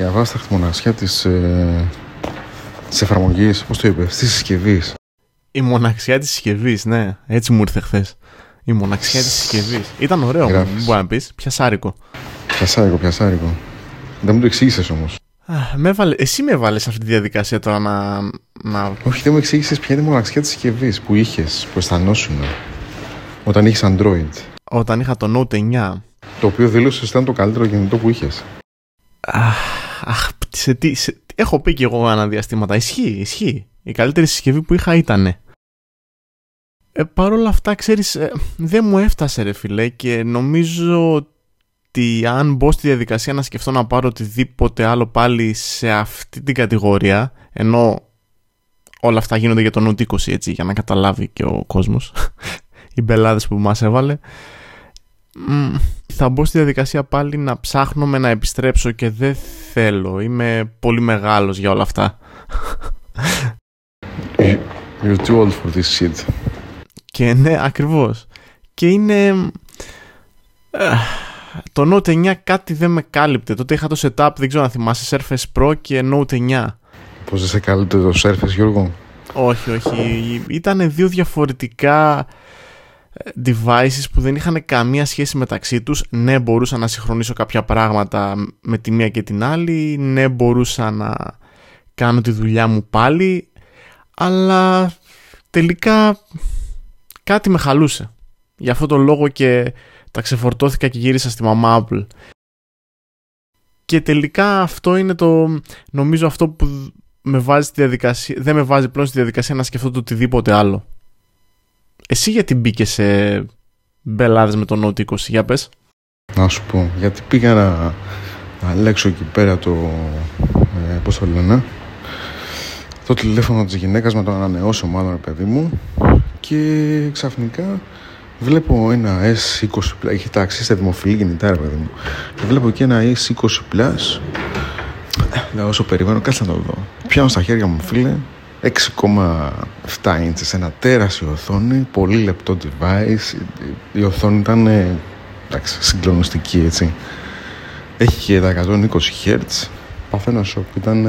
η αβάσταχτη μοναξιά της, ε, της εφαρμογής, πώς το είπες, της συσκευής. Η μοναξιά της συσκευής, ναι. Έτσι μου ήρθε χθες. Η μοναξιά της συσκευής. Ήταν ωραίο, μου, μπορεί να πεις. Πιασάρικο. Πιασάρικο, πιασάρικο. Δεν μου το εξήγησες όμως. με βάλε, εσύ με βάλες σε αυτή τη διαδικασία τώρα να. να... Όχι, δεν μου εξήγησες ποια είναι η μοναξιά της συσκευής που είχες, που αισθανόσουν. Όταν είχες Android. Όταν είχα το Note 9. Το οποίο δήλωσες ότι ήταν το καλύτερο κινητό που είχες. Αχ, σε τι, σε, έχω πει και εγώ αναδιαστήματα. Ισχύει, ισχύει. Η καλύτερη συσκευή που είχα ήταν. Ε, Παρ' όλα αυτά, ξέρεις, ε, δεν μου έφτασε ρε φιλέ και νομίζω ότι αν μπω στη διαδικασία να σκεφτώ να πάρω οτιδήποτε άλλο πάλι σε αυτή την κατηγορία, ενώ όλα αυτά γίνονται για τον Note 20 έτσι, για να καταλάβει και ο κόσμος, οι μπελάδες που μας έβαλε, θα μπω στη διαδικασία πάλι να ψάχνω με να επιστρέψω και δεν θέλω. Είμαι πολύ μεγάλος για όλα αυτά. You're too old for this shit. Και ναι, ακριβώς. Και είναι... Ε, το Note 9 κάτι δεν με κάλυπτε. Τότε είχα το setup, δεν ξέρω αν θυμάσαι, Surface Pro και Note 9. Πώς δεν σε κάλυπτε το Surface, Γιώργο; Όχι, όχι. Ήταν δύο διαφορετικά devices που δεν είχαν καμία σχέση μεταξύ τους. Ναι, μπορούσα να συγχρονίσω κάποια πράγματα με τη μία και την άλλη. Ναι, μπορούσα να κάνω τη δουλειά μου πάλι. Αλλά τελικά κάτι με χαλούσε. Γι' αυτό το λόγο και τα ξεφορτώθηκα και γύρισα στη μαμά Apple. Και τελικά αυτό είναι το, νομίζω αυτό που με βάζει στη διαδικασία, δεν με βάζει πλέον στη διαδικασία να σκεφτώ το οτιδήποτε άλλο. Εσύ γιατί μπήκες σε μπελάδες με τον Note 20, για πες. Να σου πω, γιατί πήγα να, να λέξω εκεί πέρα το, ε, πώς το λένε, το τηλέφωνο της γυναίκας με το ανανεώσω μάλλον παιδί μου και ξαφνικά βλέπω ένα S20 έχει τάξει στα δημοφιλή κινητά ρε παιδί μου. Και βλέπω εκεί ένα S20 Plus. Λέω όσο περιμένω κάτσε να το δω. Πιάνω στα χέρια μου φίλε 6,7 inches, ένα τέρας οθόνη, πολύ λεπτό device. Η οθόνη ήταν εντάξει, συγκλονιστική έτσι. Έχει και τα 120 Hz. Παθαίνω σοκ, ήταν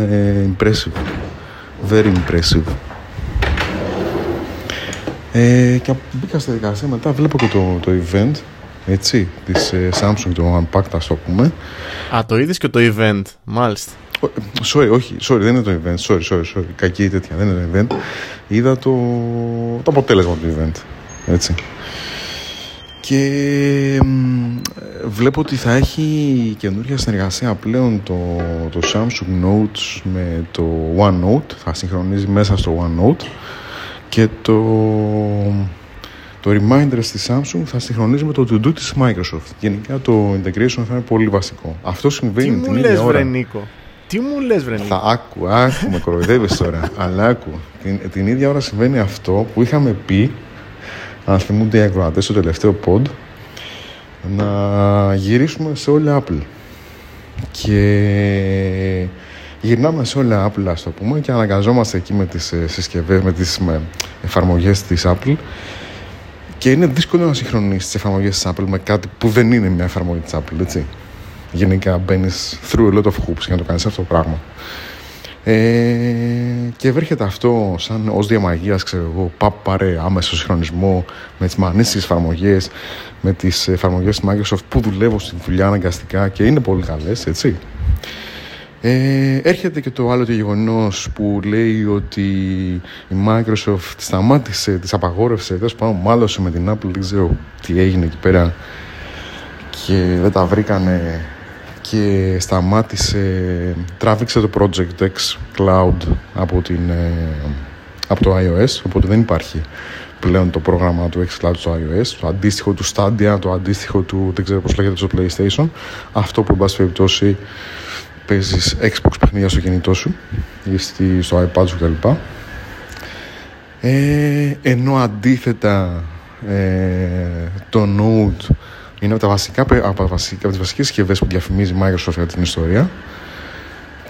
impressive. Very impressive. Ε, και μπήκα στη δικασία μετά, βλέπω και το, το event έτσι, της ε, Samsung, το Unpacked ας το πούμε. Α, το είδες και το event, μάλιστα. Sorry, όχι, sorry, δεν είναι το event. Sorry, sorry, sorry. Κακή τέτοια, δεν είναι το event. Είδα το, το αποτέλεσμα του event. Έτσι. Και βλέπω ότι θα έχει καινούργια συνεργασία πλέον το, το Samsung Notes με το OneNote. Θα συγχρονίζει μέσα στο OneNote. Και το, το Reminders της Samsung θα συγχρονίζει με το To-Do της Microsoft. Γενικά το integration θα είναι πολύ βασικό. Αυτό συμβαίνει Τι την ίδια ώρα. Νίκο; Τι μου λες, Βρε Θα άκου, άκου, με κοροϊδεύεις τώρα. αλλά άκου. Την, την ίδια ώρα συμβαίνει αυτό που είχαμε πει, αν θυμούνται οι ακροατές στο τελευταίο pod, να γυρίσουμε σε όλα Apple. Και γυρνάμε σε όλα Apple, ας το πούμε, και αναγκαζόμαστε εκεί με τις ε, συσκευές, με τις με εφαρμογές της Apple. Και είναι δύσκολο να συγχρονίσεις τις εφαρμογές της Apple με κάτι που δεν είναι μια εφαρμογή της Apple, έτσι γενικά μπαίνεις through a lot of hoops για να το κάνεις αυτό το πράγμα. Ε, και βρίσκεται αυτό σαν ως διαμαγείας, ξέρω εγώ, παπ πάρε άμεσο συγχρονισμό με τις μανίσιες εφαρμογές, με τις εφαρμογές της Microsoft που δουλεύω στη δουλειά αναγκαστικά και είναι πολύ καλές, έτσι. Ε, έρχεται και το άλλο το γεγονός που λέει ότι η Microsoft σταμάτησε, της απαγόρευσε, τέλος πάντων μάλωσε με την Apple, δεν ξέρω τι έγινε εκεί πέρα και δεν τα βρήκανε και σταμάτησε, τράβηξε το Project X Cloud από, την, ε, από το iOS, οπότε δεν υπάρχει πλέον το πρόγραμμα του X Cloud στο iOS, το αντίστοιχο του Stadia, το αντίστοιχο του, δεν ξέρω πώς λέγεται, στο PlayStation, αυτό που, εν πάση περιπτώσει, παίζεις Xbox παιχνίδια στο κινητό σου ή στο iPad σου κλπ. Ε, ενώ αντίθετα ε, το Node είναι από, τα βασικά, από, βασικά, από τις βασικές συσκευές που διαφημίζει η Microsoft για την ιστορία.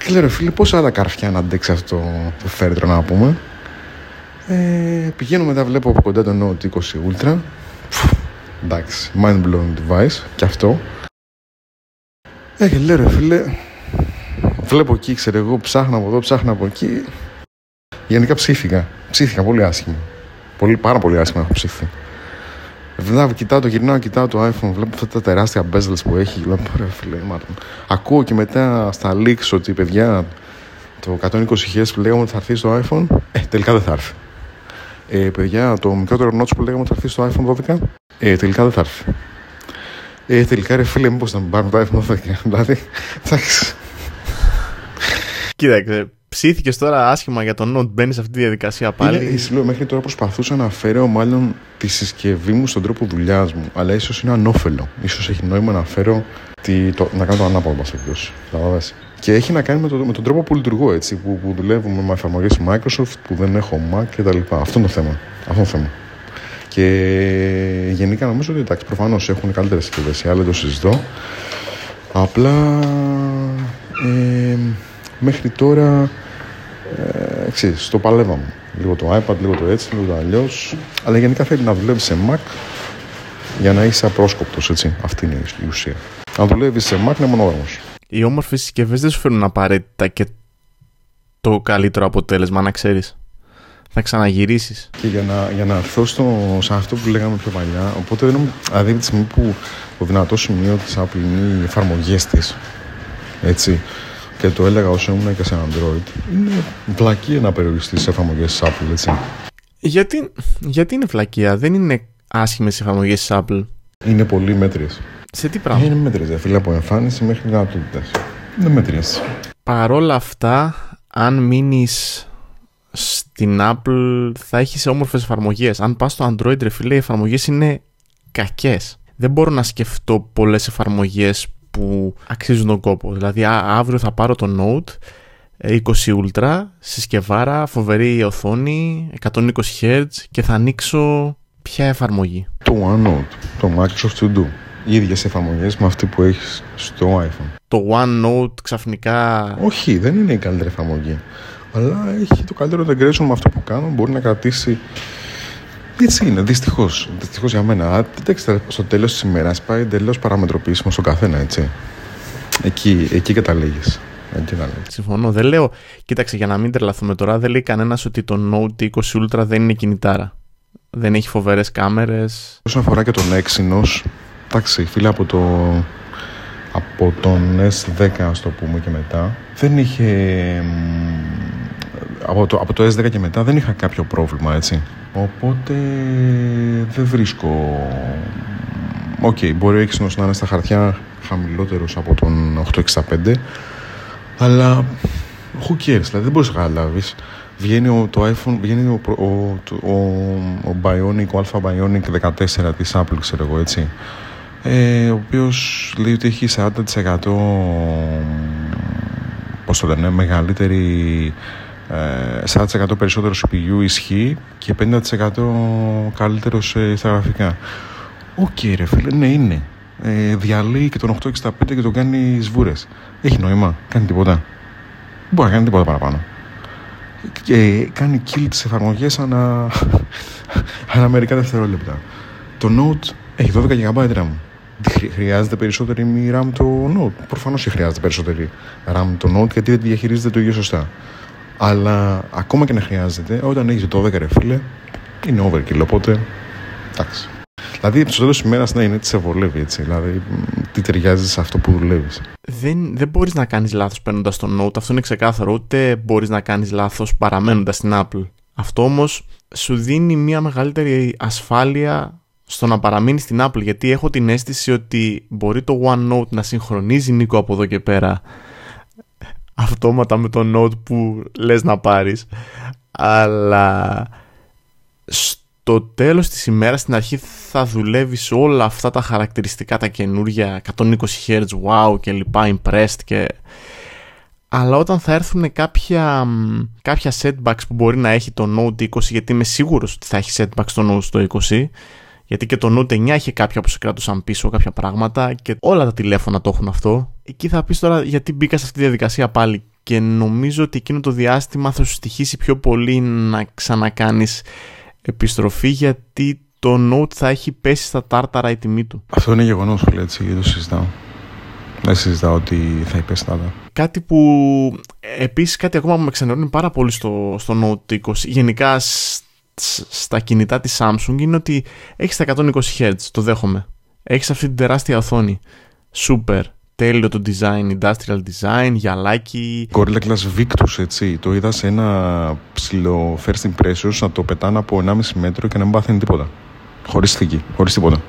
Και λέω, φίλε, πόσα άλλα καρφιά να αντέξει αυτό το φέρτρο να πούμε. Ε, πηγαίνω μετά, βλέπω από κοντά το Note 20 Ultra. εντάξει, mind blowing device και αυτό. Ε, και λέω, φίλε, Βλέπω εκεί, ξέρω εγώ, ψάχνω από εδώ, ψάχνω από εκεί. Γενικά ψήθηκα. Ψήθηκα πολύ άσχημα. Πολύ, πάρα πολύ άσχημα έχω ψήθει. Δηλαδή, κοιτάω το γυρνάω, κοιτάω το iPhone, βλέπω αυτά τα τεράστια bezels που έχει. Λέω, ρε φίλε, μάλλον. Ακούω και μετά στα leaks ότι παιδιά το 120 Hz που λέγαμε ότι θα έρθει στο iPhone, ε, τελικά δεν θα έρθει. Ε, παιδιά, το μικρότερο notch που λέγαμε ότι θα έρθει στο iPhone 12, ε, τελικά δεν θα έρθει. Ε, τελικά ρε φίλε, μήπως να μην πάρουμε το iPhone 12. δηλαδή, εντάξει. Κοίταξε, ψήθηκες τώρα άσχημα για το Note, μπαίνεις σε αυτή τη διαδικασία πάλι. Είναι, λέω, μέχρι τώρα προσπαθούσα να φέρω μάλλον τη συσκευή μου στον τρόπο δουλειάς μου. Αλλά ίσως είναι ανώφελο. σω έχει νόημα να φέρω τη, το, να κάνω το ανάποδο μας εκδόση. Και έχει να κάνει με, το, με τον τρόπο που λειτουργώ έτσι, που, που δουλεύουμε με εφαρμογές Microsoft, που δεν έχω Mac κτλ. Αυτό είναι το θέμα. Αυτό είναι το θέμα. Και γενικά νομίζω ότι εντάξει, προφανώς έχουν καλύτερες συσκευές. Οι άλλοι το συζητώ. Απλά ε, μέχρι τώρα ε, εξής, το παλεύαμε. Λίγο το iPad, λίγο το έτσι, λίγο το αλλιώς. Αλλά γενικά θέλει να δουλεύει σε Mac για να είσαι απρόσκοπτος, έτσι. Αυτή είναι η ουσία. Αν δουλεύεις σε Mac είναι μονόδρομο. Οι όμορφες συσκευές δεν σου φέρνουν απαραίτητα και το καλύτερο αποτέλεσμα, να ξέρεις. Θα ξαναγυρίσεις. Και για να, για να έρθω στο, σε αυτό που λέγαμε πιο παλιά, οπότε δεν δηλαδή τη στιγμή που το δυνατό σημείο της Apple είναι οι εφαρμογές της. Έτσι και το έλεγα όσο ήμουν και σε Android, είναι βλακία να περιοριστεί σε εφαρμογές της Apple, έτσι. Γιατί, γιατί είναι βλακία, δεν είναι άσχημες οι εφαρμογές της Apple; Είναι πολύ μέτριες. Σε τι πράγμα; Είναι μέτριες, φίλε, από εμφάνιση μέχρι δυνατότητες. Είναι μέτριες. Παρόλα αυτά, αν μείνεις στην Apple, θα έχεις όμορφες εφαρμογές. Αν πας στο Android, ρε φίλε, οι εφαρμογές είναι κακές. Δεν μπορώ να σκεφτώ πολλές εφαρμογές που αξίζουν τον κόπο. Δηλαδή αύριο θα πάρω το Note 20 ε, Ultra, συσκευάρα, φοβερή οθόνη, 120 Hz και θα ανοίξω ποια εφαρμογή. Το OneNote, το Microsoft To Do. Οι ίδιες εφαρμογές με αυτή που έχεις στο iPhone. Το OneNote ξαφνικά. Όχι, δεν είναι η καλύτερη εφαρμογή. Αλλά έχει το καλύτερο integration με αυτό που κάνω. Μπορεί να κρατήσει έτσι είναι, δυστυχώς. Δυστυχώς για μένα. Εντάξει, στο τέλος της ημέρας πάει εντελώς παραμετροποιήσιμο στον καθένα, έτσι. Εκεί, εκεί καταλήγεις. Συμφωνώ. Δεν λέω. Κοίταξε, για να μην τρελαθούμε τώρα, δεν λέει κανένας ότι το Note 20 Ultra δεν είναι κινητάρα. Δεν έχει φοβερές κάμερες. Όσον αφορά και τον Exynos, εντάξει, φίλε από το. Από τον S10, ας το πούμε και μετά, δεν είχε από το, από το S10 και μετά δεν είχα κάποιο πρόβλημα, έτσι. Οπότε δεν βρίσκω... OK, okay, μπορεί ο Exynos να είναι στα χαρτιά χαμηλότερος από τον 865, αλλά who cares, δηλαδή δεν μπορείς να καταλάβεις. Βγαίνει το iPhone, βγαίνει ο, ο, ο, ο Bionic, ο Alpha Bionic 14 της Apple, ξέρω εγώ, έτσι. Ε, ο οποίος λέει ότι έχει 40% πώς το λένε, μεγαλύτερη 40% ε, περισσότερο CPU ισχύ και 50% καλύτερο στα γραφικά. OK okay, ρε φίλε, ναι είναι. Ε, διαλύει και τον 865 και τον κάνει σβούρες. Έχει νόημα, κάνει τίποτα. Δεν μπορεί να κάνει τίποτα παραπάνω. Και κάνει kill τις εφαρμογές ανά, ανά μερικά δευτερόλεπτα. Το Note έχει 12 GB RAM. Χρειάζεται περισσότερη RAM το Note. Προφανώς και χρειάζεται περισσότερη RAM το Note γιατί δεν διαχειρίζεται το ίδιο σωστά. Αλλά ακόμα και να χρειάζεται, όταν έχεις το 12 ρε φίλε, είναι overkill. Οπότε, εντάξει. Δηλαδή, στο τέλο της ημέρας, ναι, είναι τι σε βολεύει έτσι. Δηλαδή, τι ταιριάζει σε αυτό που δουλεύεις. Δεν, δεν μπορείς να κάνεις λάθος παίρνοντας το Note. Αυτό είναι ξεκάθαρο. Ούτε μπορείς να κάνεις λάθος παραμένοντας στην Apple. Αυτό όμως σου δίνει μια μεγαλύτερη ασφάλεια στο να παραμείνεις στην Apple. Γιατί έχω την αίσθηση ότι μπορεί το OneNote να συγχρονίζει Νίκο από εδώ και πέρα αυτόματα με το Note που λες να πάρεις. Αλλά στο τέλος της ημέρας στην αρχή θα δουλεύεις όλα αυτά τα χαρακτηριστικά τα καινούργια 120 Hz wow και λοιπά impressed και αλλά όταν θα έρθουν κάποια, κάποια setbacks που μπορεί να έχει το Note 20 γιατί είμαι σίγουρος ότι θα έχει setbacks το Note στο 20 γιατί και το Note 9 είχε κάποια που σε κράτουσαν πίσω, κάποια πράγματα και όλα τα τηλέφωνα το έχουν αυτό. Εκεί θα πεις τώρα γιατί μπήκα σε αυτή τη διαδικασία πάλι. Και νομίζω ότι εκείνο το διάστημα θα σου στοιχήσει πιο πολύ να ξανακάνεις επιστροφή γιατί το Note θα έχει πέσει στα τάρταρα η τιμή του. Αυτό είναι γεγονός, έτσι, γιατί το συζητάω. Δεν συζητάω ότι θα υπέστατα. Κάτι που επίσης κάτι ακόμα που με ξενερώνει πάρα πολύ στο, στο Note 20 γενικά στα κινητά της Samsung είναι ότι έχεις τα 120 Hz, το δέχομαι. Έχεις αυτή την τεράστια οθόνη. Super, τέλειο το design, industrial design, γυαλάκι. Gorilla Glass Victus, έτσι. Το είδα σε ένα ψηλό first impressions να το πετάνε από 1,5 μέτρο και να μην πάθαινε τίποτα. Χωρίς θήκη, χωρίς τίποτα.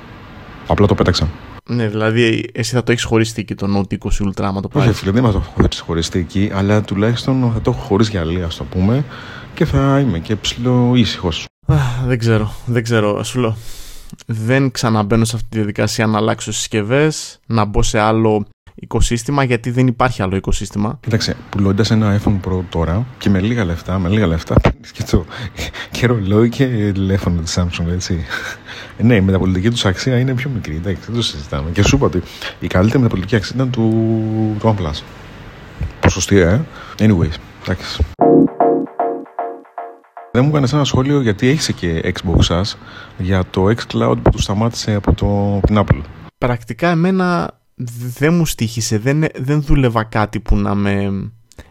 Απλά το πέταξα. Ναι, δηλαδή εσύ θα το έχεις χωρίς θήκη το Note 20 Ultra, άμα το πάρεις. Όχι, φίλε, δεν θα το έχω χωρίς θήκη, αλλά τουλάχιστον θα το έχω χωρίς γυαλί, ας το πούμε, και θα είμαι και ψηλό ήσυχος. Δεν ξέρω, δεν ξέρω. Σου λέω. Δεν ξαναμπαίνω σε αυτή τη διαδικασία να αλλάξω συσκευές, να μπω σε άλλο οικοσύστημα γιατί δεν υπάρχει άλλο οικοσύστημα. Κοίταξε, πουλώντας ένα iPhone Pro τώρα και με λίγα λεφτά, με λίγα λεφτά και, το, και ρολόι και τηλέφωνο της Samsung, έτσι. ναι, η μεταπολιτική τους αξία είναι πιο μικρή, εντάξει, δεν το συζητάμε. Και σου είπα ότι η καλύτερη μεταπολιτική αξία ήταν του, του OnePlus. Ποσοστία, ε. Anyways, εντάξει. Δεν μου έκανε ένα σχόλιο γιατί έχεις και Xbox σας για το xCloud που του σταμάτησε από το, την Apple. Πρακτικά εμένα δεν μου στήχησε, δεν, δεν δούλευα κάτι που να με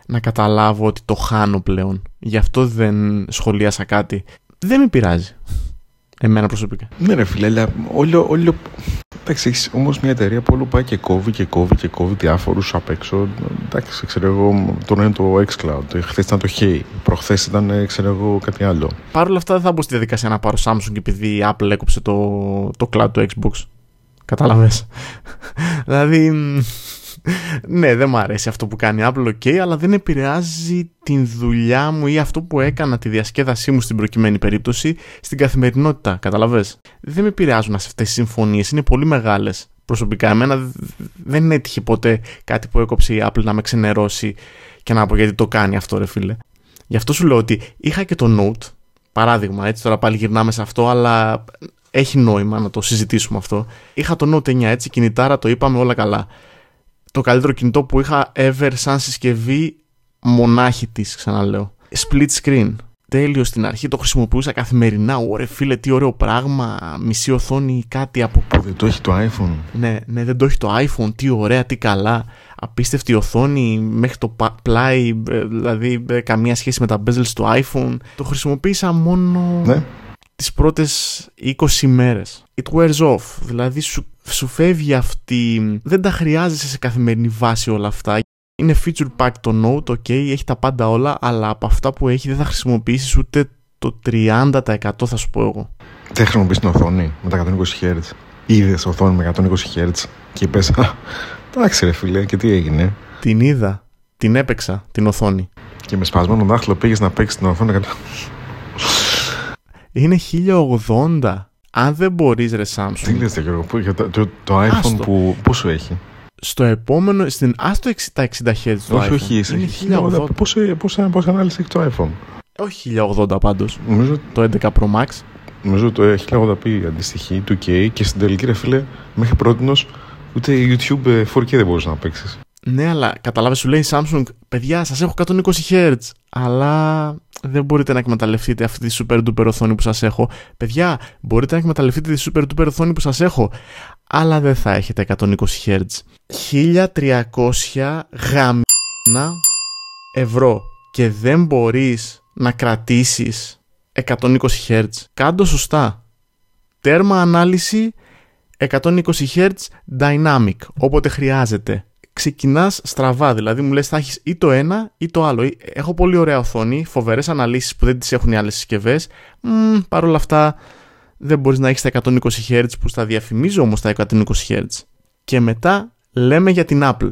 να καταλάβω ότι το χάνω πλέον. Γι' αυτό δεν σχολίασα κάτι. Δεν με πειράζει. Εμένα προσωπικά. Ναι, ρε φίλε, αλλά όλο. όλο... Εντάξει, έχεις όμως μια εταιρεία που όλο πάει και κόβει και κόβει και κόβει διάφορους απ' έξω. Εντάξει, ξέρω εγώ, τώρα είναι το xCloud. Χθες ήταν το Hey. Προχθές ήταν, ξέρω εγώ, κάτι άλλο. Παρ' όλα αυτά δεν θα μπω στη διαδικασία να πάρω Samsung επειδή η Apple έκοψε το, το cloud του Xbox. Κατάλαβες; δηλαδή, ναι, δεν μου αρέσει αυτό που κάνει Apple, ok, αλλά δεν επηρεάζει την δουλειά μου ή αυτό που έκανα τη διασκέδασή μου στην προκειμένη περίπτωση στην καθημερινότητα. Καταλαβες; Δεν με επηρεάζουν αυτές οι συμφωνίες, είναι πολύ μεγάλες. Προσωπικά, εμένα δεν έτυχε ποτέ κάτι που έκοψε η Apple να με ξενερώσει και να πω γιατί το κάνει αυτό, ρε φίλε. Γι' αυτό σου λέω ότι είχα και το Note, παράδειγμα, έτσι τώρα πάλι γυρνάμε σε αυτό, αλλά έχει νόημα να το συζητήσουμε αυτό. Είχα το Note 9 έτσι, κινητάρα, το είπαμε όλα καλά. Το καλύτερο κινητό που είχα ever σαν συσκευή μονάχη της, ξαναλέω. Split screen. Τέλειος στην αρχή, το χρησιμοποιούσα καθημερινά. Ωραία, φίλε, τι ωραίο πράγμα. Μισή οθόνη, κάτι από πού. Δεν το έχει το iPhone. Ναι, ναι, δεν το έχει το iPhone. Τι ωραία, τι καλά. Απίστευτη οθόνη μέχρι το πλάι, ε, δηλαδή ε, καμία σχέση με τα bezels του iPhone. Το χρησιμοποίησα μόνο. Ναι τις πρώτες 20 μέρες. It wears off, δηλαδή σου, σου φεύγει αυτή, δεν τα χρειάζεσαι σε καθημερινή βάση όλα αυτά. Είναι feature pack το Note, ok, έχει τα πάντα όλα, αλλά από αυτά που έχει δεν θα χρησιμοποιήσεις ούτε το 30% θα σου πω εγώ. Δεν χρησιμοποιείς την οθόνη με τα 120 Hz. Είδες οθόνη με 120 Hz και είπες, εντάξει ρε φίλε, και τι έγινε; Την είδα, την έπαιξα, την οθόνη. Και με σπασμένο δάχτυλο πήγες να παίξεις την οθόνη είναι 1080. Αν δεν μπορείς, ρε Samsung. Τι λες, Γιώργο, το, το, το iPhone που, πόσο έχει; Στο επόμενο, στην, ας το τα 60 Hz του όχι, iPhone. Όχι, όχι, είναι 1080. Πόσο, πόσο, πόσο ανάλυση έχει το iPhone; Όχι 1080 πάντως. Νομίζω, το 11 Pro Max. Νομίζω το 1080p αντιστοιχεί του K και στην τελική ρε φίλε μέχρι πρώτη ούτε YouTube 4K δεν μπορούσες να παίξεις. Ναι, αλλά καταλάβει, σου λέει Samsung, παιδιά, σας έχω 120 Hz. Αλλά δεν μπορείτε να εκμεταλλευτείτε αυτή τη super duper οθόνη που σας έχω. Παιδιά, μπορείτε να εκμεταλλευτείτε τη super duper οθόνη που σας έχω. Αλλά δεν θα έχετε 120 Hz. 1300 γαμμένα ευρώ. Και δεν μπορείς να κρατήσεις 120 Hz. Κάντο σωστά. Τέρμα ανάλυση 120 Hz dynamic, όποτε χρειάζεται ξεκινάς στραβά. Δηλαδή μου λες, θα έχεις ή το ένα ή το άλλο. Έχω πολύ ωραία οθόνη, φοβερές αναλύσεις που δεν τις έχουν οι άλλες συσκευές. Παρ' όλα αυτά δεν μπορείς να έχεις τα 120 Hz που στα διαφημίζω όμως τα 120 Hz. Και μετά λέμε για την Apple.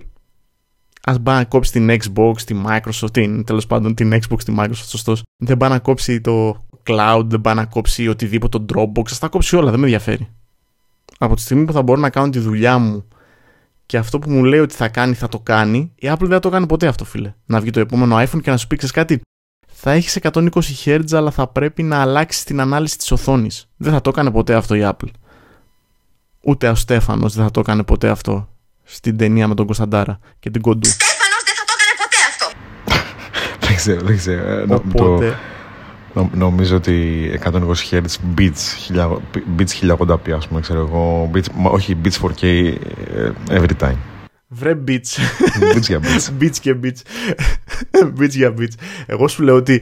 Α πάει να κόψεις την Xbox, τη Microsoft, την, τέλος πάντων την Xbox, τη Microsoft, σωστός. Δεν πάει να κόψει το cloud, δεν πάει να κόψει οτιδήποτε, το Dropbox, ας τα κόψει όλα, δεν με ενδιαφέρει. Από τη στιγμή που θα μπορώ να κάνω τη δουλειά μου και αυτό που μου λέει ότι θα κάνει θα το κάνει, η Apple δεν θα το κάνει ποτέ αυτό, φίλε. Να βγει το επόμενο iPhone και να σου πει κάτι. Θα έχεις 120 Hz, αλλά θα πρέπει να αλλάξεις την ανάλυση της οθόνης. Δεν θα το έκανε ποτέ αυτό η Apple. Ούτε ο Στέφανος δεν θα το έκανε ποτέ αυτό στην ταινία με τον Κωνσταντάρα και την Κοντού. Στέφανος δεν θα το έκανε ποτέ αυτό. δεν ξέρω, δεν ξέρω. Ε, Οπότε, νομίζω ότι 120 Hz beats, beats 1080p ας πούμε ξέρω εγώ beats, όχι beats 4K ε, every time Βρε beach. Beach για beach. beach και beach. beach για beach. Εγώ σου λέω ότι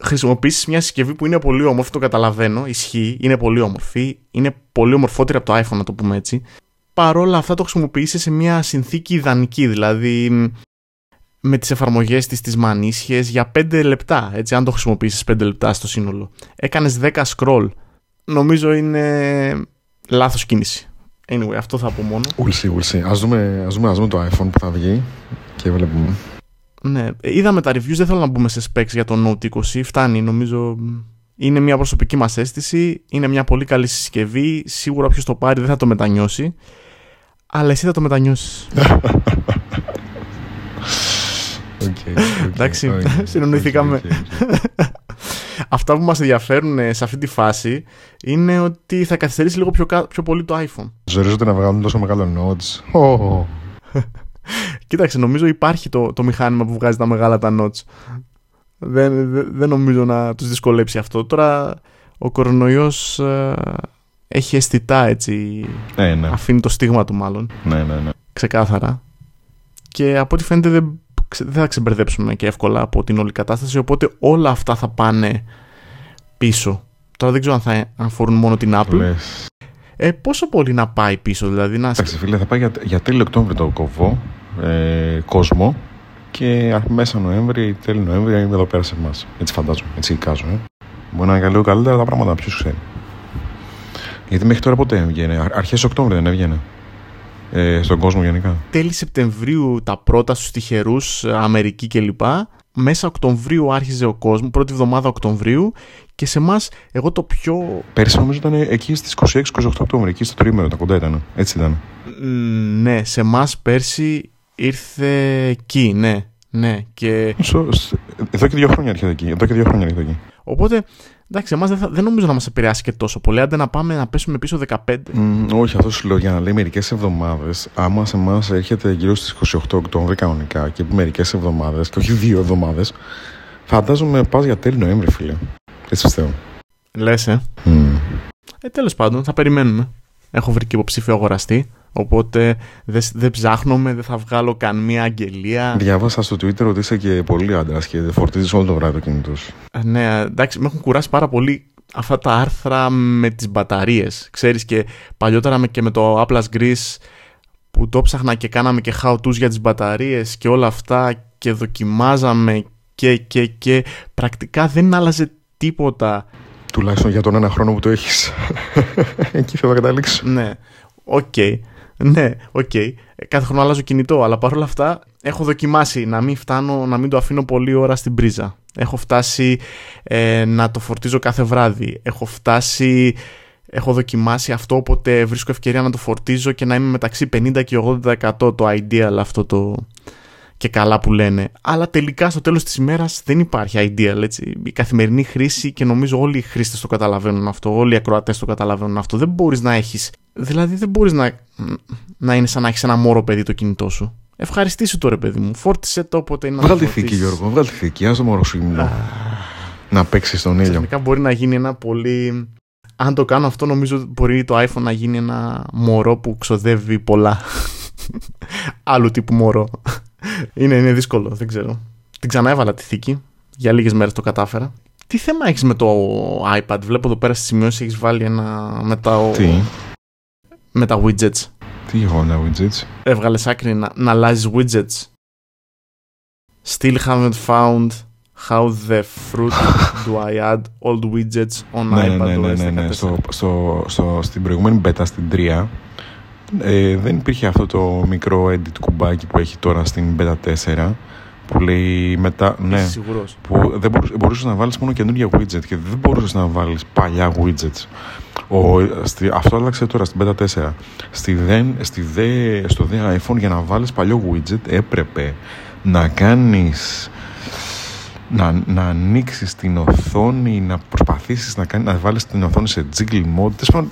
χρησιμοποιήσεις μια συσκευή που είναι πολύ όμορφη, το καταλαβαίνω, ισχύει, είναι πολύ όμορφη, είναι πολύ ομορφότερη από το iPhone, να το πούμε έτσι. Παρόλα αυτά το χρησιμοποιήσεις σε μια συνθήκη ιδανική, δηλαδή με τις εφαρμογές της, τις μανίσχες για 5 λεπτά, έτσι, αν το χρησιμοποιήσεις 5 λεπτά στο σύνολο. Έκανες 10 scroll. Νομίζω είναι λάθος κίνηση. Anyway, αυτό θα πω μόνο. We'll see, we'll see. Ας δούμε, ας δούμε, ας δούμε το iPhone που θα βγει και βλέπουμε. Ναι, είδαμε τα reviews, δεν θέλω να μπούμε σε specs για το Note 20, φτάνει νομίζω... Είναι μια προσωπική μας αίσθηση, είναι μια πολύ καλή συσκευή, σίγουρα όποιος το πάρει δεν θα το μετανιώσει, αλλά εσύ θα το μετανιώσεις. Okay, Εντάξει, συνεννοηθήκαμε. Αυτά που μας ενδιαφέρουν ε, σε αυτή τη φάση είναι ότι θα καθυστερήσει λίγο πιο, πιο πολύ το iPhone. Ζορίζονται να βγάλουν τόσο μεγάλο notes. Oh. Κοίταξε, νομίζω υπάρχει το, το μηχάνημα που βγάζει τα μεγάλα τα notes. Δεν, δεν, νομίζω να τους δυσκολέψει αυτό. Τώρα ο κορονοϊός ε, έχει αισθητά έτσι. Ναι, ναι. Αφήνει το στίγμα του μάλλον. Ναι, ναι, ναι. Ξεκάθαρα. Και από ό,τι φαίνεται δεν, δεν θα ξεμπερδέψουμε και εύκολα από την όλη κατάσταση. Οπότε όλα αυτά θα πάνε πίσω. Τώρα δεν ξέρω αν θα αφορούν μόνο την Apple. Λες. Ε, πόσο πολύ να πάει πίσω, δηλαδή να. Εντάξει, φίλε, θα πάει για, για τέλη Οκτώβρη το κοβό ε, κόσμο και μέσα Νοέμβρη, τέλη Νοέμβρη είναι εδώ πέρα σε εμά. Έτσι φαντάζομαι, έτσι εικάζω. Ε. Μπορεί να είναι λίγο καλύτερα τα πράγματα, ποιος ξέρει. Γιατί μέχρι τώρα ποτέ έβγαινε. Αρχές Οκτώβρη δεν έβγαινε. Ε, στον κόσμο γενικά. Τέλη Σεπτεμβρίου τα πρώτα στους τυχερούς, Αμερική κλπ. Μέσα Οκτωβρίου άρχιζε ο κόσμος, πρώτη εβδομάδα Οκτωβρίου και σε εμάς, εγώ το πιο. Πέρσι νομίζω ήταν εκεί στις 26-28 Οκτώβρη, εκεί στο τρίμερο, τα κοντά ήταν. Έτσι ήταν. Ναι, σε εμάς πέρσι ήρθε εκεί, ναι. Ναι, και... Εδώ και δύο χρόνια έρχεται εκεί. Εδώ και δύο χρόνια έρχεται εκεί. Οπότε, εντάξει, εμάς δεν, θα, δεν νομίζω να μας επηρεάσει και τόσο πολύ. Άντε να πάμε να πέσουμε πίσω 15. Mm, όχι, αυτό σου λέω για να λέει μερικές εβδομάδες. Άμα σε εμάς έρχεται γύρω στις 28 Οκτώβρη κανονικά και μερικές εβδομάδες, και όχι δύο εβδομάδες, φαντάζομαι πας για τέλη Νοέμβρη, φίλε. Έτσι πιστεύω. Λες, ε. Mm. Ε, τέλος πάντων, θα περιμένουμε. Έχω βρει και υποψήφιο αγοραστή. Οπότε δεν, δεν ψάχνομαι, δεν θα βγάλω καν μία αγγελία. Διάβασα στο Twitter ότι είσαι και πολύ άντρας και φορτίζεις όλο το βράδυ το κινητό σου. Ε, ναι, εντάξει, με έχουν κουράσει πάρα πολύ αυτά τα άρθρα με τις μπαταρίες. Ξέρεις και παλιότερα και με το Apple Greece που το ψάχνα και κάναμε και how to's για τις μπαταρίες και όλα αυτά και δοκιμάζαμε και και και πρακτικά δεν άλλαζε τίποτα. Τουλάχιστον για τον ένα χρόνο που το έχεις. Εκεί θα καταλήξω. Ναι, OK. Okay. Ναι, OK. Okay. Κάθε χρόνο αλλάζω κινητό, αλλά παρόλα αυτά έχω δοκιμάσει να μην φτάνω, να μην το αφήνω πολλή ώρα στην πρίζα. Έχω φτάσει ε, να το φορτίζω κάθε βράδυ. Έχω φτάσει, έχω δοκιμάσει αυτό, όποτε βρίσκω ευκαιρία να το φορτίζω και να είμαι μεταξύ 50 και 80% το ideal αυτό το και καλά που λένε. Αλλά τελικά στο τέλος της ημέρας δεν υπάρχει ideal, έτσι. Η καθημερινή χρήση και νομίζω όλοι οι χρήστες το καταλαβαίνουν αυτό, όλοι οι ακροατές το καταλαβαίνουν αυτό. Δεν μπορείς να έχεις, δηλαδή δεν μπορείς να, να είναι σαν να έχεις ένα μόρο παιδί το κινητό σου. Ευχαριστήσου το ρε παιδί μου. Φόρτισε το όποτε είναι Βγάλ τη θήκη, Γιώργο. Βγάλ τη θήκη. Ας το μωρό σου να παίξει στον ήλιο. Ξαφνικά μπορεί να γίνει ένα πολύ. Αν το κάνω αυτό, νομίζω μπορεί το iPhone να γίνει ένα μωρό που ξοδεύει πολλά. Άλλου τύπου μωρό. Είναι, είναι δύσκολο, δεν ξέρω. Την ξανά έβαλα τη θήκη. Για λίγες μέρες το κατάφερα. Τι θέμα έχεις με το iPad, βλέπω εδώ πέρα στη σημειώση έχεις βάλει ένα. με τα. Τι; με τα widgets. Τι έχω ένα widgets; Έβγαλες άκρη να, να αλλάζεις widgets. Still haven't found how the fruit do I add old widgets on ναι, iPad ναι, ναι, ναι, ναι. Στο, στο, στο, στην προηγούμενη beta, στην 3, ε, δεν υπήρχε αυτό το μικρό edit κουμπάκι που έχει τώρα στην beta 4 που λέει μετά. Ναι, σίγουρος; που δεν μπορούσες, μπορούσες να βάλεις μόνο καινούργια widget και δεν μπορούσες να βάλεις παλιά widgets. Ο, στη, αυτό άλλαξε τώρα στην beta 4. Στη, δεν, στη δε, στο δε iPhone για να βάλεις παλιό widget έπρεπε να κάνεις να, να ανοίξεις την οθόνη, να προσπαθήσεις να, κάνει, να βάλεις την οθόνη σε jiggle mode.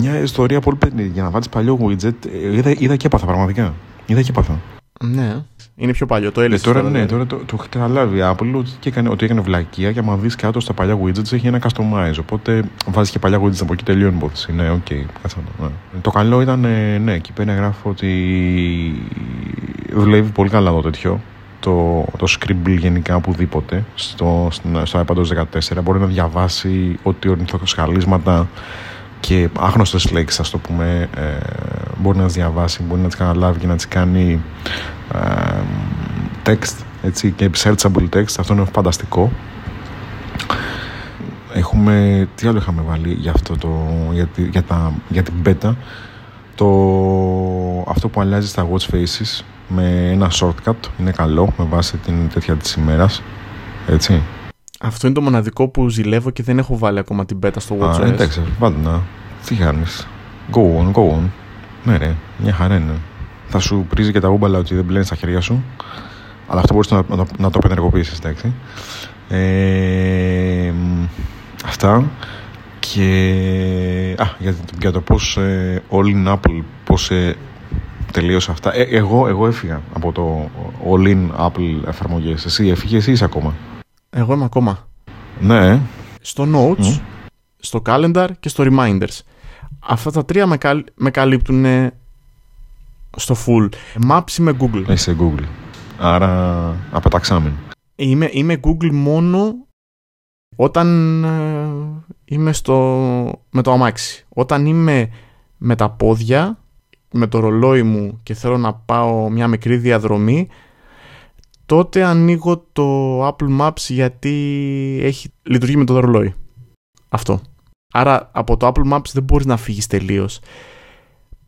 Τέλο μια ιστορία πολύ περίεργη για να βάλεις παλιό widget. Είδα, είδα και έπαθα πραγματικά. Είδα και έπαθα. Ναι. Είναι πιο παλιό. Το Ε, έλυσε. τώρα ναι, τώρα το, το έχει καταλάβει η Apple ότι, και έκανε, ότι έκανε βλακεία και άμα δεις κάτω στα παλιά widgets έχει ένα customize. Οπότε βάζεις και παλιά widgets από εκεί τελειώνει η υπόθεση. Ναι, οκ. κάτσε να το- ναι. Το καλό ήταν, ε, ναι, εκεί πέρα γράφω ότι δουλεύει πολύ καλά το τέτοιο. Το, το Scribble γενικά οπουδήποτε στο, στην- στο iPad OS 14 μπορεί να διαβάσει ό,τι ορνηθοσκαλίσματα και άγνωστες λέξεις ας το πούμε ε, μπορεί να τις διαβάσει, μπορεί να τις καταλάβει και να τις κάνει ε, text έτσι, και searchable text. Αυτό είναι φανταστικό. Έχουμε, τι άλλο είχαμε βάλει για αυτό το, για, τη- για, τα, για την beta; Το, αυτό που αλλάζει στα watch faces με ένα shortcut είναι καλό με βάση την τέτοια της ημέρας έτσι Αυτό είναι το μοναδικό που ζηλεύω και δεν έχω βάλει ακόμα την beta στο Α, WatchOS. εντάξει, πάντα να. Τι κάνεις; Go on, go on. Ναι, ρε, μια χαρά είναι. Θα σου πρίζει και τα ούμπαλα ότι δεν μπλένει στα χέρια σου. Αλλά αυτό μπορείς να, να, το- να το απενεργοποιήσεις, εντάξει. Ε, μ, αυτά. Και. Α, για, το- για το πώς ε, All in Apple, πώς ε, τελείωσε αυτά. Ε, εγώ, εγώ έφυγα από το All in Apple εφαρμογές. Εσύ έφυγες, εσύ είσαι ακόμα; Εγώ είμαι ακόμα. Ναι, Στο Notes, Μμ. στο Calendar και στο Reminders. Αυτά τα τρία με, καλ- με καλύπτουν ε, στο full. Maps είμαι Google. είσαι Google. Άρα απαταξάμεν. Είμαι, είμαι Google μόνο όταν ε, είμαι στο, με το αμάξι. Όταν είμαι με τα πόδια, με το ρολόι μου και θέλω να πάω μια μικρή διαδρομή, τότε ανοίγω το Apple Maps γιατί έχει, λειτουργεί με το ρολόι. Αυτό. Άρα από το Apple Maps δεν μπορείς να φύγεις τελείως.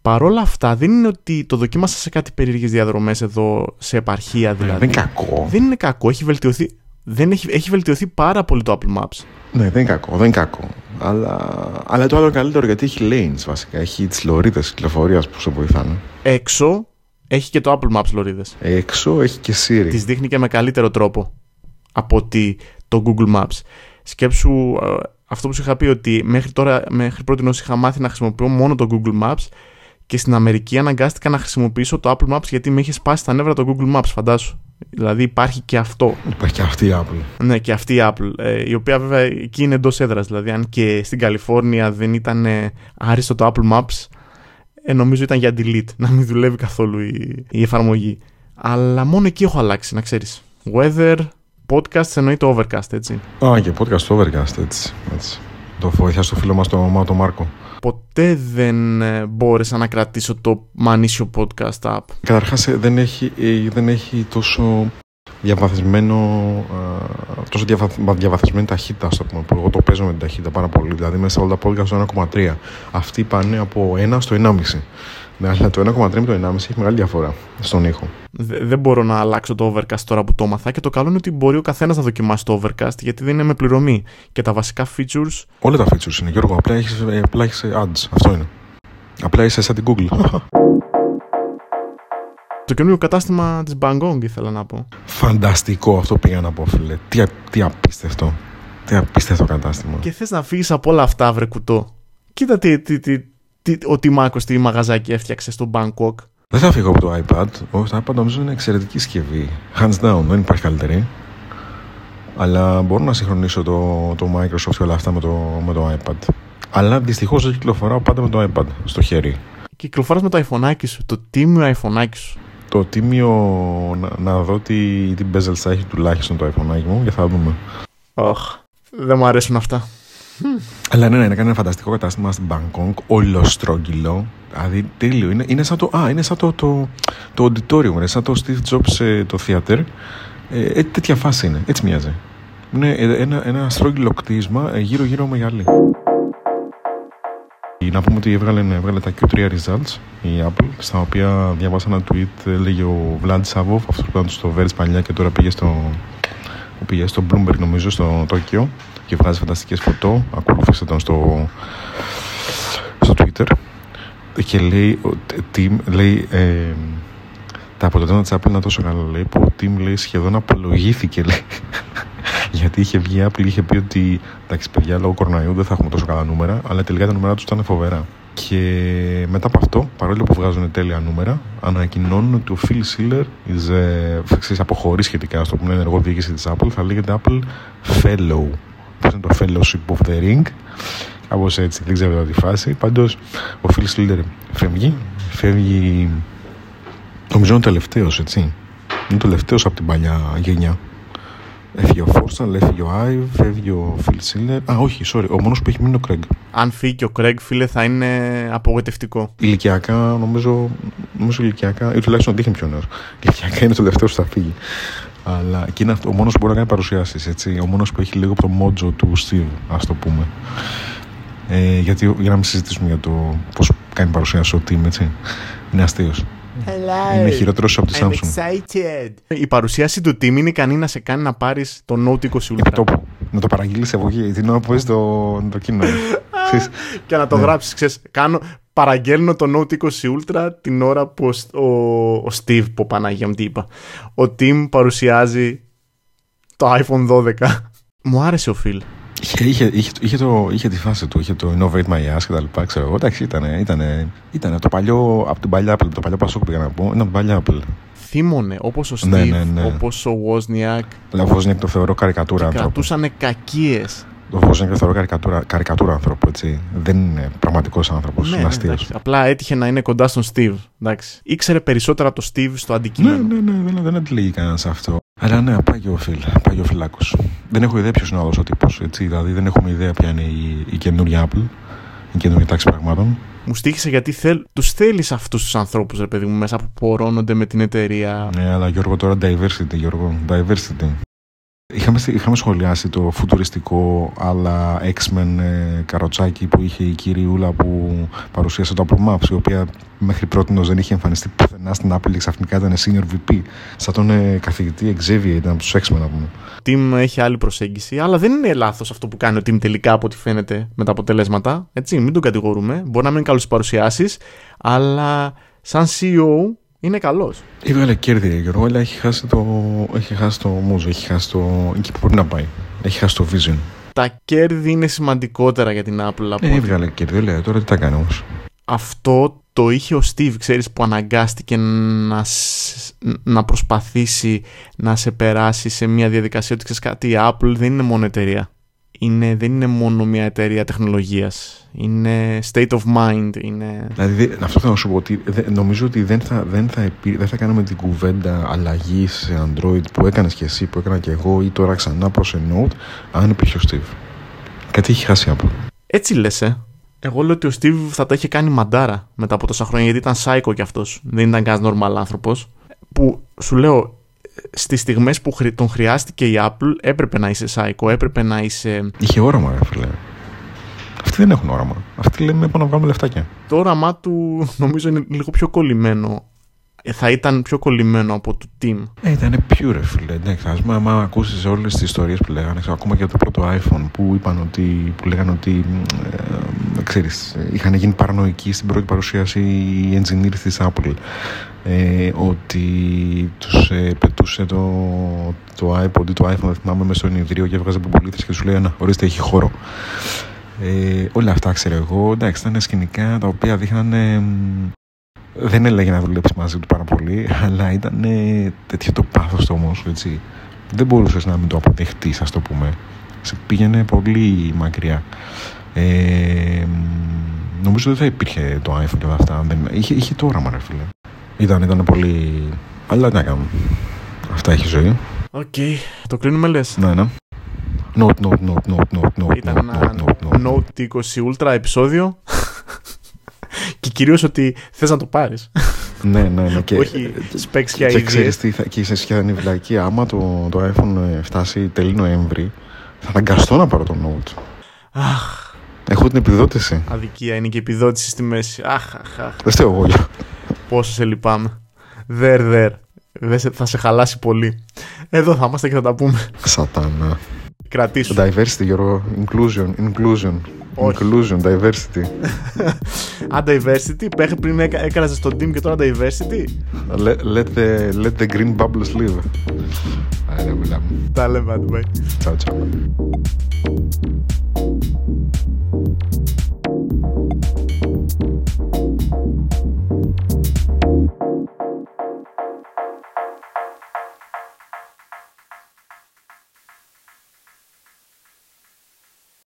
Παρόλα αυτά δεν είναι ότι το δοκίμασα σε κάτι περίεργες διαδρομές εδώ σε επαρχία δηλαδή. Δεν είναι κακό. Δεν είναι κακό, έχει βελτιωθεί. Δεν έχει, έχει βελτιωθεί πάρα πολύ το Apple Maps. Ναι, δεν είναι κακό, δεν είναι κακό. Αλλά, αλλά το άλλο είναι καλύτερο γιατί έχει lanes βασικά. Έχει τις λωρίδες κυκλοφορίας που σε βοηθάνε. Έξω έχει και το Apple Maps λωρίδες. Έξω έχει και Siri. Τις δείχνει και με καλύτερο τρόπο από ότι το Google Maps. Σκέψου ε, αυτό που σου είχα πει ότι μέχρι τώρα, μέχρι πρώτη νόση είχα μάθει να χρησιμοποιώ μόνο το Google Maps και στην Αμερική αναγκάστηκα να χρησιμοποιήσω το Apple Maps γιατί με είχε σπάσει τα νεύρα το Google Maps, φαντάσου. Δηλαδή υπάρχει και αυτό. Υπάρχει και αυτή η Apple. Ναι, και αυτή η Apple, ε, η οποία βέβαια εκεί είναι εντός έδρας. Δηλαδή, αν και στην Καλιφόρνια δεν ήταν ε, άριστο το Apple Maps, ε, νομίζω ήταν για delete, να μην δουλεύει καθόλου η, η εφαρμογή. Αλλά μόνο εκεί έχω αλλάξει, να ξέρεις. Weather, podcast εννοεί το Overcast, έτσι. Α, και podcast στο Overcast, έτσι. έτσι. Το βοηθιά στο φίλο μας το Μάτο Μάρκο. Ποτέ δεν ε, μπόρεσα να κρατήσω το μανίσιο podcast app. Καταρχάς δεν, έχει, ε, δεν έχει τόσο διαβαθμισμένο ε, τόσο διαβαθ- διαβαθμισμένη ταχύτητα ας το πούμε, που εγώ το παίζω με την ταχύτητα πάρα πολύ. Δηλαδή μέσα όλα τα podcast στο 1,3 αυτοί πάνε από 1 στο 1,5 ναι, αλλά το 1,3 με το 1,5 έχει μεγάλη διαφορά στον ήχο. Δε- δεν μπορώ να αλλάξω το Overcast τώρα που το έμαθα και το καλό είναι ότι μπορεί ο καθένας να δοκιμάσει το Overcast γιατί δεν είναι με πληρωμή. Και τα βασικά features όλα τα features είναι Γιώργο. Απλά έχεις, ε, απλά έχεις ε, ads. Αυτό είναι. Απλά είσαι σαν την Google Το καινούριο κατάστημα της Bangkok ήθελα να πω. φανταστικό αυτό πήγα να πω φίλε τι, α- τι απίστευτο τι απίστευτο κατάστημα Και θες να φύγεις από όλα αυτά βρε κουτό. Κοίτα τι, τι, τι, τι, ο Τιμάκος τι μαγαζάκι έφτιαξε στο Bangkok. Δεν θα φύγω από το iPad. Όχι, το iPad νομίζω είναι εξαιρετική συσκευή. Hands down, δεν υπάρχει καλύτερη. Αλλά μπορώ να συγχρονίσω το, το Microsoft και όλα αυτά με το, με το iPad. Αλλά δυστυχώς δεν κυκλοφοράω πάντα με το iPad στο χέρι. Κυκλοφοράς με το iPhone σου, το τίμιο iPhone σου. Το τίμιο να, να δω τι, τι bezels θα έχει τουλάχιστον το iPhone μου και θα δούμε. Οχ, δεν μου αρέσουν αυτά. Αλλά ναι, ναι, έκανε ένα φανταστικό κατάστημα στην Bangkok, ολοστρόγγυλο. Δηλαδή τέλειο. Είναι, είναι σαν το, α, είναι σαν το, το, το auditorium, είναι σαν το Steve Jobs ε, το theater. Ε, ε, τέτοια φάση είναι, έτσι μοιάζει. Είναι ε, ένα, ένα στρόγγυλο κτίσμα ε, γύρω-γύρω μεγαλή. Να πούμε ότι έβγαλε, έβγαλε τα Q3 results η Apple, στα οποία διάβασα ένα tweet, έλεγε ο Vlad Savov, αυτός που ήταν στο Verge παλιά και τώρα πήγε στο, που πήγε στο Bloomberg νομίζω στο Τόκιο και βγάζει φανταστικές φωτό ακολούθησε τον στο, στο Twitter. Και λέει, ο Tim, λέει ε, τα αποτελέσματα της Apple είναι τόσο καλά λέει, που ο Tim λέει, σχεδόν απολογήθηκε λέει, γιατί είχε βγει η Apple είχε πει ότι εντάξει παιδιά λόγω κοροναϊού δεν θα έχουμε τόσο καλά νούμερα αλλά τελικά τα νούμερα τους ήταν φοβερά Και μετά από αυτό, παρόλο που βγάζουν τέλεια νούμερα, ανακοινώνουν ότι ο Phil Schiller is, ε, ξέρεις, αποχωρεί σχετικά στο που είναι ενεργό διοίκηση της Apple. Θα λέγεται Apple Fellow. Πώς είναι το Fellowship of the Ring; Κάπως έτσι, δεν ξέρω τη φάση. Πάντως, ο Phil Schiller φεύγει. Φεύγει, νομίζω είναι ο τελευταίος, έτσι. Είναι το τελευταίος από την παλιά γενιά. Έφυγε ο Φόρσταλ, έφυγε ο Άιβ, έφυγε ο Φιλ Σίλερ. Α, όχι, sorry, ο μόνος που έχει μείνει είναι ο Κρέγκ. Αν φύγει και ο Κρέγκ, φίλε, θα είναι απογοητευτικό. Ηλικιακά, νομίζω, νομίζω ηλικιακά, ή τουλάχιστον ότι είχε πιο νέο. Ηλικιακά είναι το τελευταίο που θα φύγει. Αλλά και είναι αυτό, ο μόνος που μπορεί να κάνει παρουσιάσεις. Ο μόνος που έχει λίγο το μότζο του Steve, ας το πούμε. Ε, γιατί, για να μην συζητήσουμε για το πώς κάνει παρουσιάσει ο Team, έτσι. Είναι αστείος. Hello. Είναι χειρότερος από τη I'm Samsung. excited. Η παρουσίαση του team είναι ικανή να σε κάνει να πάρεις το Note 20 Ultra. Επιτόπου. Να το παραγγείλεις από εκεί την ώρα που έχει το, το κοινό. Ξέρεις, και να το Ναι. γράψεις, ξέρεις, κάνω, παραγγέλνω το Note 20 Ultra την ώρα που ο, Σ- ο, ο Steve, που Παναγία μου τι είπα, ο Tim παρουσιάζει το iPhone 12. Μου άρεσε ο Phil. Είχε, είχε, είχε, είχε, το, είχε τη φάση του, είχε το Innovate My Ass και τα λοιπά, ξέρω εγώ. Εντάξει, ήταν, ήταν, ήταν το παλιό, από την παλιά Apple, το παλιό Πασόκ πήγα να πω, είναι από την παλιά Apple. Θύμωνε όπως ο Steve, Ναι, ναι, ναι. όπως ο Wozniak, Δηλαδή, ο Βόζνιακ το θεωρώ καρικατούρα άνθρωπο. κρατούσαν κακίες. Ο Βόζνιακ το θεωρώ καρικατούρα, καρικατούρα άνθρωπο, έτσι. Δεν είναι πραγματικός άνθρωπος, Ναι, είναι ναι, αστείος. εντάξει. Απλά έτυχε να είναι κοντά στον Steve. Εντάξει. Ήξερε περισσότερα από το Steve στο Ναι, αντικείμενο. ναι, ναι, δεν, δεν αντιλέγει κανένας αυτό. Αλλά ναι, πάει και ο Φιλ, πάει και ο Φιλάκο. Δεν έχω ιδέα ποιος είναι ο άλλος ο τύπος. Δηλαδή, δεν έχουμε ιδέα ποια είναι η, η καινούρια Apple, η καινούρια τάξη πραγμάτων. Μου στήχησε γιατί θέλ, τους θέλεις αυτούς τους ανθρώπους, ρε παιδί μου, μέσα που πορώνονται με την εταιρεία. Ναι, αλλά Γιώργο τώρα diversity, Γιώργο. Diversity. Είχαμε, είχαμε σχολιάσει το φουτουριστικό αλλά X-Men ε, καροτσάκι που είχε η κυριούλα που παρουσίασε το Apple Maps η οποία μέχρι πρώτη δεν είχε εμφανιστεί πουθενά στην Apple και ξαφνικά ήταν senior VP σαν τον ε, καθηγητή Xavier ήταν από τους X-Men να πούμε Team έχει άλλη προσέγγιση, αλλά δεν είναι λάθος αυτό που κάνει ο Team τελικά από ό,τι φαίνεται με τα αποτελέσματα. Έτσι, μην τον κατηγορούμε. Μπορεί να μην είναι καλός στις παρουσιάσεις, αλλά σαν CEO είναι καλός. Έβγαλε κέρδη ρε Γιώργο αλλά έχει χάσει το, έχει χάσει το μούζο έχει χάσει το εκεί που πρέπει να πάει έχει χάσει το vision Τα κέρδη είναι σημαντικότερα για την Apple. από ε, ότι- έβγαλε κέρδη λέει τώρα τι τα κάνει όμως αυτό το είχε ο Steve, ξέρεις, που αναγκάστηκε να, σ- να προσπαθήσει να σε περάσει σε μια διαδικασία ότι ξέρεις κάτι, η Apple δεν είναι μόνο εταιρεία. Είναι, δεν είναι μόνο μια εταιρεία τεχνολογίας. Είναι state of mind. Είναι... Δηλαδή, δε- αυτό θέλω να σου πω ότι δε- νομίζω ότι δεν θα, δεν, θα, επί- δεν θα κάναμε την κουβέντα αλλαγή σε Android που έκανες και εσύ, που έκανα και εγώ ή τώρα ξανά προς Note, αν υπήρχε ο Steve. Κάτι έχει χάσει από. Έτσι λες, ε. Εγώ λέω ότι ο Steve θα τα είχε κάνει μαντάρα μετά από τόσα χρόνια γιατί ήταν psycho κι αυτός. Δεν ήταν κανένας normal άνθρωπος. Που σου λέω, στις στιγμές που χρη- τον χρειάστηκε η Apple έπρεπε να είσαι psycho, έπρεπε να είσαι Είχε όραμα, ρε φίλε. Αυτοί δεν έχουν όραμα. Αυτοί λένε πάμε να βγάλουμε λεφτάκια. το όραμά του νομίζω είναι λίγο πιο κολλημένο. Ε, Θα ήταν πιο κολλημένο από το team. Ε, ήταν pure, ρε φίλε. Εντάξει, ας πούμε, άμα ακούσεις όλες τις ιστορίες που λέγανε, ξέρω, ακόμα και το πρώτο iPhone που είπαν ότι, που λέγανε ότι, ε, ξέρεις, ε, είχαν γίνει παρανοϊκοί στην πρώτη παρουσίαση οι engineers της Apple. Ε, ότι τους ε, πετούσε το, το iPod ή το iPhone, δεν θυμάμαι, μέσα στο ενιδρίο και έβγαζε μπουμπουλίτες και τους λέει, να, ορίστε, έχει χώρο. Ε, όλα αυτά ξέρω εγώ, εντάξει, ήταν σκηνικά τα οποία δείχνανε μ, δεν έλεγε να δουλέψει μαζί του πάρα πολύ, αλλά ήταν ε, τέτοιο το πάθος του όμως, έτσι. Δεν μπορούσες να μην το αποδεχτείς, ας το πούμε. Σε πήγαινε πολύ μακριά. Ε, μ, νομίζω δεν θα υπήρχε το iPhone και όλα αυτά. αν Δεν, είχε, είχε το όραμα, ρε φίλε. Ήταν, ήταν πολύ... Αλλά τι να κάνουμε. Αυτά έχει η ζωή. Οκ. Το κλείνουμε λες. Ναι, ναι. Note, note, note, note, note, note, Ήταν note, ένα note, note, note. Note 20 Ultra επεισόδιο. και κυρίως ότι θες να το πάρεις. Ναι, ναι, ναι. Και, Όχι specs και και ξέρεις ideas. τι θα, και σε σχέδια βλακή, άμα το, το iPhone ε, φτάσει τέλη Νοέμβρη, θα αναγκαστώ να πάρω το Note. Αχ, Έχω την επιδότηση. αδικία είναι και η επιδότηση στη μέση. Αχ, αχ, αχ. Δεν φταίω εγώ. Για- Πόσο σε λυπάμαι. Δερ, δερ. Δεν σε- θα σε χαλάσει πολύ. Εδώ θα είμαστε και θα τα πούμε. Σατάνα. Κρατήσου. Diversity, Γιώργο. Inclusion, inclusion. Όχι. Inclusion, diversity. Α, diversity. Μέχρι πριν έκα, έκανες στον team και τώρα diversity. let, let, the, let the green bubbles live. Άρα, μιλάμε. Τα λέμε, bye. Ciao, ciao.